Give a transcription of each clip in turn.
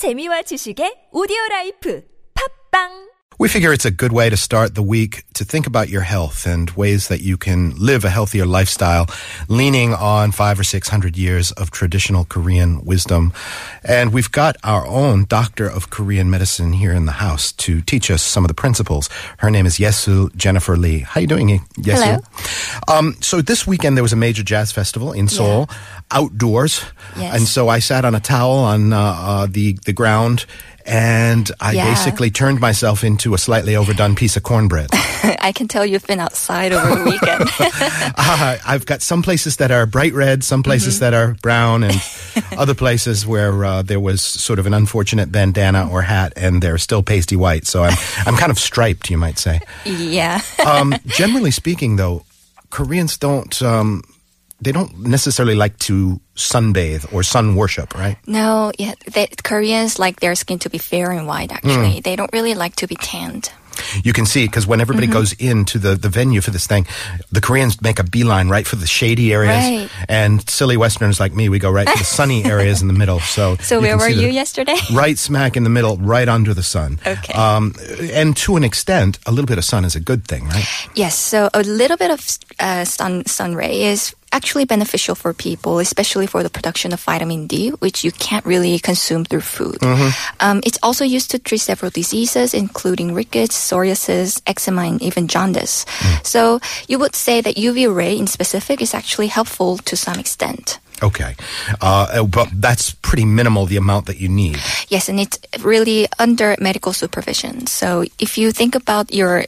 재미와 지식의 오디오 라이프. 팝빵 We figure it's a good way to start the week to think about your health and ways that you can live a healthier lifestyle, leaning on five or six hundred years of traditional Korean wisdom. And we've got our own doctor of Korean medicine here in the house to teach us some of the principles. Her name is Yesu Jennifer Lee. How are you doing, Yesu? Hello. Um, so this weekend there was a major jazz festival in Seoul, outdoors, Yes. and so I sat on a towel on uh, uh, the the ground. And I Yeah. basically turned myself into a slightly overdone piece of cornbread. I can tell you've been outside over the weekend. Uh, I've got some places that are bright red, some places that are brown, and other places where uh, there was sort of an unfortunate bandana or hat, and they're still pasty white. So I'm I'm kind of striped, you might say. yeah. Um, generally speaking, though, Koreans don't um, they don't necessarily like to sunbathe or sun worship, right? No, yeah, they, Koreans like their skin to be fair and white. Actually, they don't really like to be tanned. You can see because when everybody goes into the, the venue for this thing, the Koreans make a beeline right for the shady areas, Right. and silly Westerners like me, we go right to the sunny areas in the middle. So, So where were you yesterday? Right smack in the middle, right under the sun. Okay. Um, and to an extent, a little bit of sun is a good thing, right? Yes, so a little bit of uh, sun sun ray is actually beneficial for people, especially for the production of vitamin D, which you can't really consume through food. Um, it's also used to treat several diseases, including rickets, psoriasis, eczema, and even jaundice. So you would say that UV ray in specific is actually helpful to some extent. Okay. Uh, but that's pretty minimal, the amount that you need. Yes, and it's really under medical supervision. So if you think about your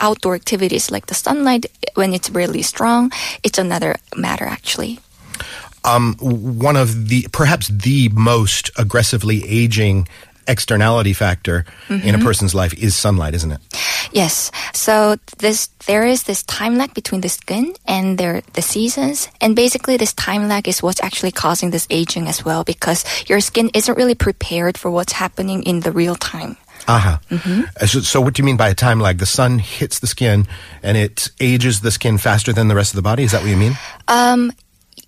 outdoor activities like the sunlight when it's really strong, it's another matter actually. um, one of the perhaps the most aggressively aging externality factor in a person's life is sunlight, isn't it? Yes. So this there is this time lag between the skin and their the seasons, and basically this time lag is what's actually causing this aging as well because your skin isn't really prepared for what's happening in the real time. Aha. Uh, So, so what do you mean by a time lag? The sun hits the skin and it ages the skin faster than the rest of the body. Is that what you mean? Um,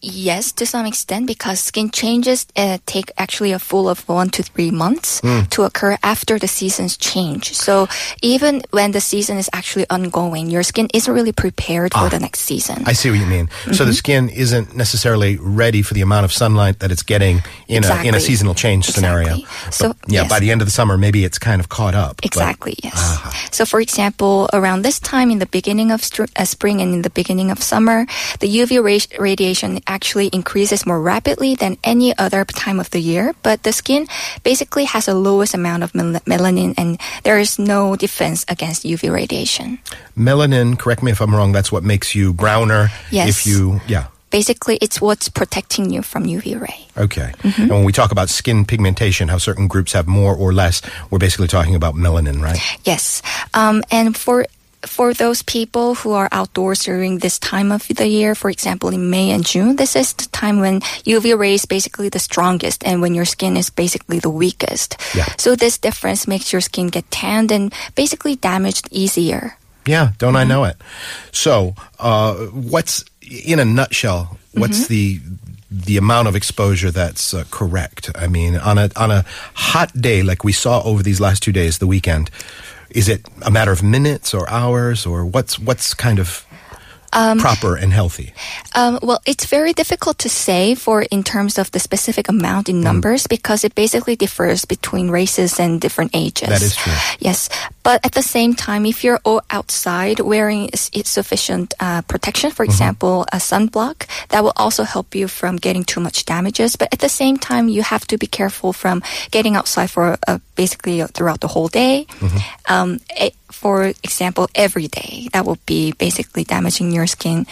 yes, to some extent, because skin changes uh, take actually a full of one to three months to occur after the seasons change. So even when the season is actually ongoing, your skin isn't really prepared for the next season. I see what you mean. So the skin isn't necessarily ready for the amount of sunlight that it's getting in a in a seasonal change scenario. Exactly. So, But, yeah, yes. by the end of the summer, maybe it's kind of caught up. but- Exactly, yes. So, for example, around this time in the beginning of str- uh, spring and in the beginning of summer, the UV ra- radiation actually increases more rapidly than any other time of the year. But the skin basically has the lowest amount of mel- melanin, and there is no defense against UV radiation. Melanin, correct me if I'm wrong, that's what makes you browner. Yes. If you, yeah. Basically, it's what's protecting you from UV ray. Okay. Mm-hmm. And when we talk about skin pigmentation, how certain groups have more or less, we're basically talking about melanin, right? Yes. Um, and for for those people who are outdoors during this time of the year, for example, in May and June, this is the time when UV rays basically the strongest and when your skin is basically the weakest. Yeah. So this difference makes your skin get tanned and basically damaged easier. Yeah, don't I Mm-hmm. know it? So, uh, what's in a nutshell? What's Mm-hmm. the the amount of exposure that's uh, correct? I mean, on a on a hot day like we saw over these last two days, the weekend, is it a matter of minutes or hours or what's what's kind of proper and healthy? Um, well, it's very difficult to say for in terms of the specific amount in numbers because it basically differs between races and different ages. That is true. Yes, but at the same time, if you're outside wearing sufficient uh, protection, for example, a sunblock, that will also help you from getting too much damages. But at the same time, you have to be careful from getting outside for uh, basically throughout the whole day. Um, e- for example, every day, that will be basically damaging your skin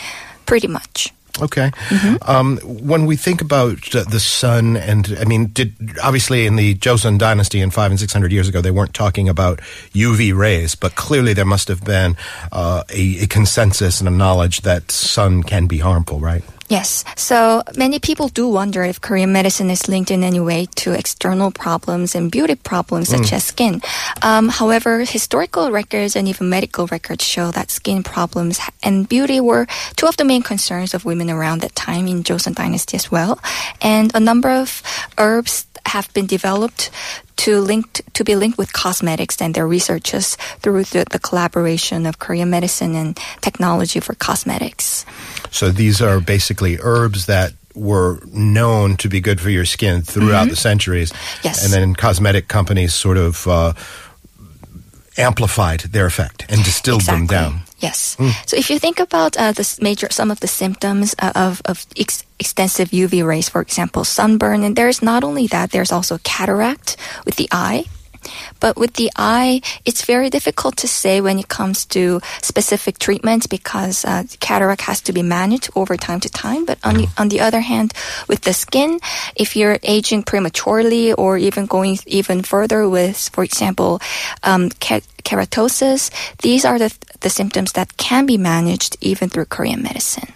pretty much. Okay. Mm-hmm. Um, when we think about uh, the sun, and I mean, did obviously in the Joseon dynasty in five and six hundred years ago, they weren't talking about UV rays, but clearly there must have been uh, a, a consensus and a knowledge that sun can be harmful, right? Yes. So many people do wonder if Korean medicine is linked in any way to external problems and beauty problems such as skin. Um, however, historical records and even medical records show that skin problems and beauty were two of the main concerns of women around that time in Joseon Dynasty as well. And a number of herbs have been developed to link to be linked with cosmetics and their researches through the, the collaboration of Korean medicine and technology for cosmetics. So these are basically herbs that were known to be good for your skin throughout the centuries. Mm-hmm. Yes. And then cosmetic companies sort of uh, amplified their effect and distilled them down. Yes. So if you think about uh, the major some of the symptoms uh, of of ex- extensive UV rays, for example, sunburn, and there's not only that, there's also cataract with the eye. But with the eye, it's very difficult to say when it comes to specific treatments because uh, cataract has to be managed over time to time. But on the, on the other hand, with the skin, if you're aging prematurely or even going even further with, for example, um, keratosis, these are the, the symptoms that can be managed even through Korean medicine.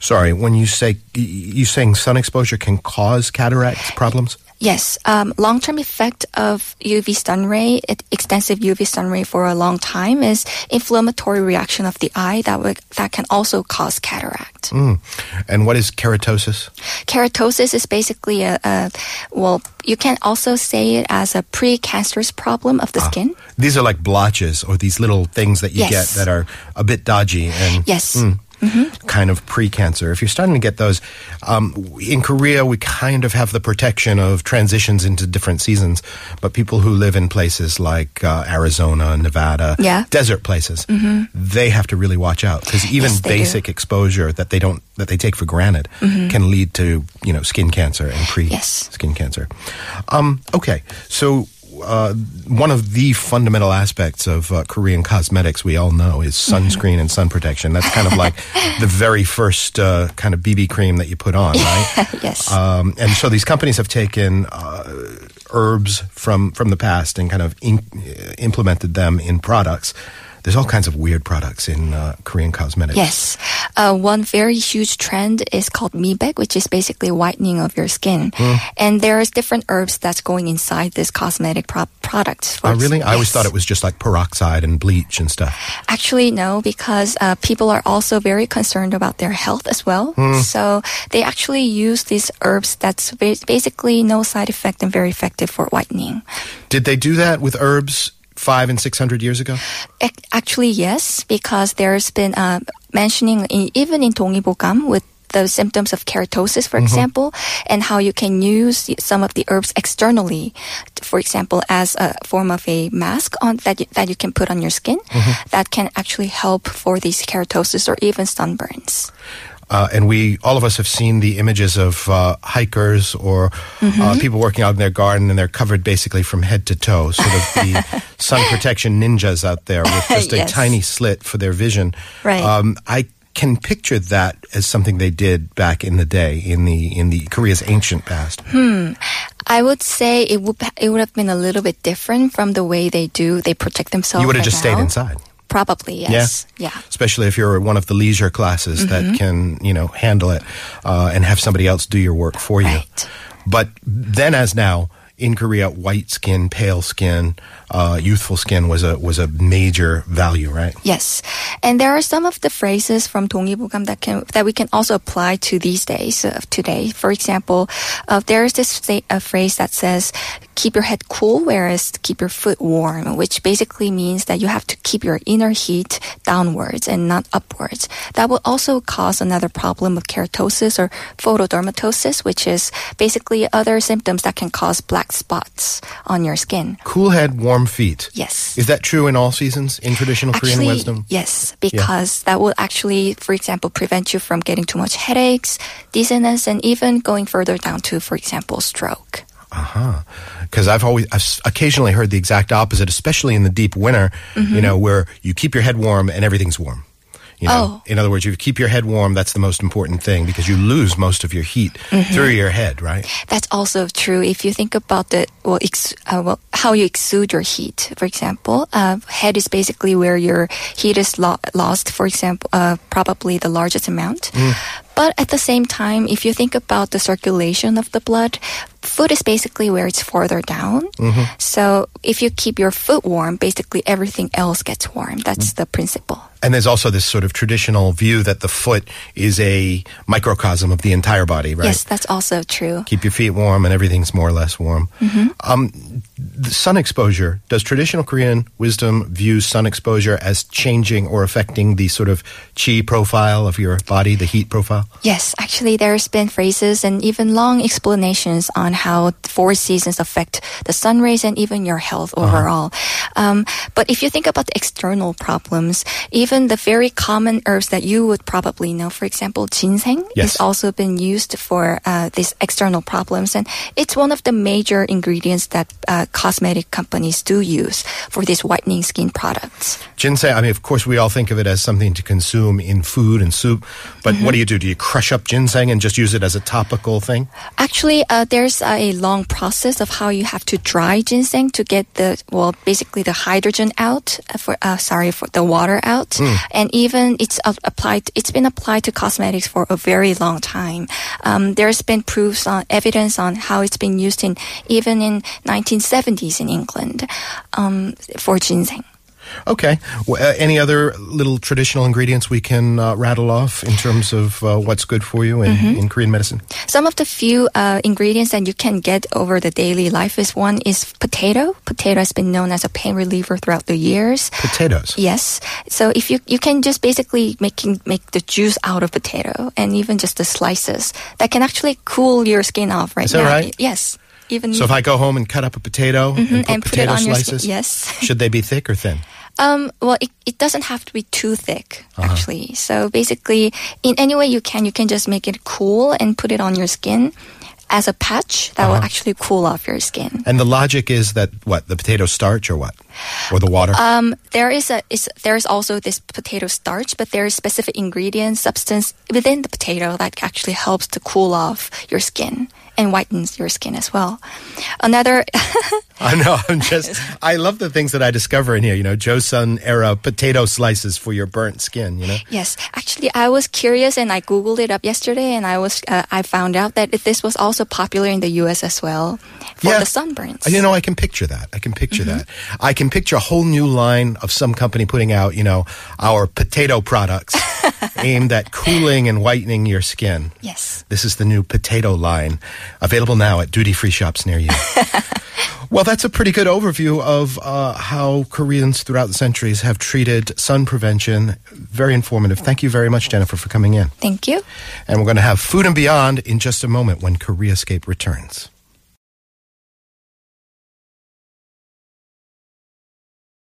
Sorry, when you say you saying sun exposure can cause cataract problems? Yes, um, long-term effect of UV sun ray, it, extensive UV sun ray for a long time is inflammatory reaction of the eye that would, that can also cause cataract. Mm. And what is keratosis? Keratosis is basically a, a well, you can also say it as a pre-cancerous problem of the skin. These are like blotches or these little things that you Yes. get that are a bit dodgy and Yes. mm, kind of pre-cancer. If you're starting to get those, um, in Korea we kind of have the protection of transitions into different seasons, but people who live in places like uh, Arizona, Nevada, Yeah. desert places, they have to really watch out because even Yes, they do. basic exposure that they don't that they take for granted can lead to you know skin cancer and pre Yes. skin cancer. Um, okay, so uh, one of the fundamental aspects of uh, Korean cosmetics we all know is sunscreen and sun protection. That's kind of like the very first uh, kind of BB cream that you put on, right? yes. Um, and so these companies have taken uh, herbs from from the past and kind of in, implemented them in products. There's all kinds of weird products in uh, Korean cosmetics. Yes. Uh, one very huge trend is called Mibek, which is basically whitening of your skin. Hmm. And there's different herbs that's going inside this cosmetic pro- product. Oh, really? I always thought it was just like peroxide and bleach and stuff. Actually, no, because uh, people are also very concerned about their health as well. Hmm. So they actually use these herbs that's ba- basically no side effect and very effective for whitening. Did they do that with herbs five and six hundred years ago? Actually, yes, because there's been uh, mentioning in, even in Donguibogam with the symptoms of keratosis, for mm-hmm. example, and how you can use some of the herbs externally, for example, as a form of a mask on that you, that you can put on your skin, mm-hmm. that can actually help for these keratosis or even sunburns. Uh, and we, all of us, have seen the images of uh, hikers or Mm-hmm. uh, people working out in their garden, and they're covered basically from head to toe. Sort of the sun protection ninjas out there with just a Yes. tiny slit for their vision. Right. Um, I can picture that as something they did back in the day in the in the Korea's ancient past. Hmm. I would say it would it would have been a little bit different from the way they do. They protect themselves. you would have right just stayed inside. Probably yes. Yeah. yeah. Especially if you're one of the leisure classes mm-hmm. that can you know handle it uh, and have somebody else do your work for you. Right. But then, as now in Korea, white skin, pale skin, uh, youthful skin was a was a major value, right? Yes, and there are some of the phrases from Donguibogam that can that we can also apply to these days of today. For example, uh, there is this phrase that says "keep your head cool," whereas "keep your foot warm," which basically means that you have to keep your inner heat downwards and not upwards. That will also cause another problem of keratosis or photodermatosis, which is basically other symptoms that can cause black spots on your skin. Cool head, warm feet. Yes. Is that true in all seasons in traditional Korean Actually, wisdom? Yes, because that will actually, for example, prevent you from getting too much headaches, dizziness, and even going further down to, for example, stroke. Because I've always, I've occasionally heard the exact opposite, especially in the deep winter. Mm-hmm. You know, where you keep your head warm and everything's warm. You know, Oh. in other words, you keep your head warm. That's the most important thing because you lose most of your heat Mm-hmm. through your head, right? That's also true if you think about the well, ex, uh, well how you exude your heat. For example, uh, head is basically where your heat is lo- lost. For example, uh, probably the largest amount. But at the same time, if you think about the circulation of the blood, foot is basically where it's farther down. So if you keep your foot warm, basically everything else gets warm. That's the principle. And there's also this sort of traditional view that the foot is a microcosm of the entire body, right? Yes, that's also true. Keep your feet warm and everything's more or less warm. Mm-hmm. Um, the sun exposure, does traditional Korean wisdom view sun exposure as changing or affecting the sort of chi profile of your body, the heat profile? Yes, actually, there's been phrases and even long explanations on how four seasons affect the sun rays and even your health Uh-huh. overall. Um, but if you think about the external problems, even the very common herbs that you would probably know, for example, ginseng Yes. has also been used for uh, these external problems, and it's one of the major ingredients that uh, cosmetic companies do use for these whitening skin products. Ginseng, I mean, of course, we all think of it as something to consume in food and soup, but Mm-hmm. what do you do? Do you crush up ginseng and just use it as a topical thing? Actually, uh, there's a long process of how you have to dry ginseng to get the well, basically the hydrogen out uh, for uh, sorry for the water out, and even it's applied. It's been applied to cosmetics for a very long time. Um, there's been proofs on evidence on how it's been used in even in 1970s in England um, for ginseng. Okay. Well, uh, any other little traditional ingredients we can uh, rattle off in terms of uh, what's good for you in, Mm-hmm. in Korean medicine? Some of the few uh, ingredients that you can get over the daily life is one is potato. Potato has been known as a pain reliever throughout the years. Potatoes. Yes. So if you you can just basically making make the juice out of potato and even just the slices that can actually cool your skin off right Is that now. right? Yes. Even So if I go home and cut up a potato and put Mm-hmm. and put it potato your slices, skin, yes. should they be thick or thin? Um, well, it, it doesn't have to be too thick, Uh-huh. actually. So basically, in any way you can, you can just make it cool and put it on your skin as a patch that will Uh-huh. actually cool off your skin. And the logic is that what the potato starch or what, or the water? Um, there is a is there is also this potato starch, but there is specific ingredient substance within the potato that actually helps to cool off your skin and whitens your skin as well. Another I know. I'm just. I love the things that I discover in here. You know, Joseon era potato slices for your burnt skin. You know. Yes, actually, I was curious and I googled it up yesterday, and I was uh, I found out that this was also popular in the U.S. as well for Yeah. the sunburns. You know, I can picture that. I can picture Mm-hmm. that. I can picture a whole new line of some company putting out, you know, our potato products aimed at cooling and whitening your skin. yes. This is the new potato line, available now at duty free shops near you. well, that's a pretty good overview of uh, how Koreans throughout the centuries have treated sun prevention. Very informative. Thank you very much, Jennifer, for coming in. Thank you. And we're going to have Food and Beyond in just a moment when Koreascape returns.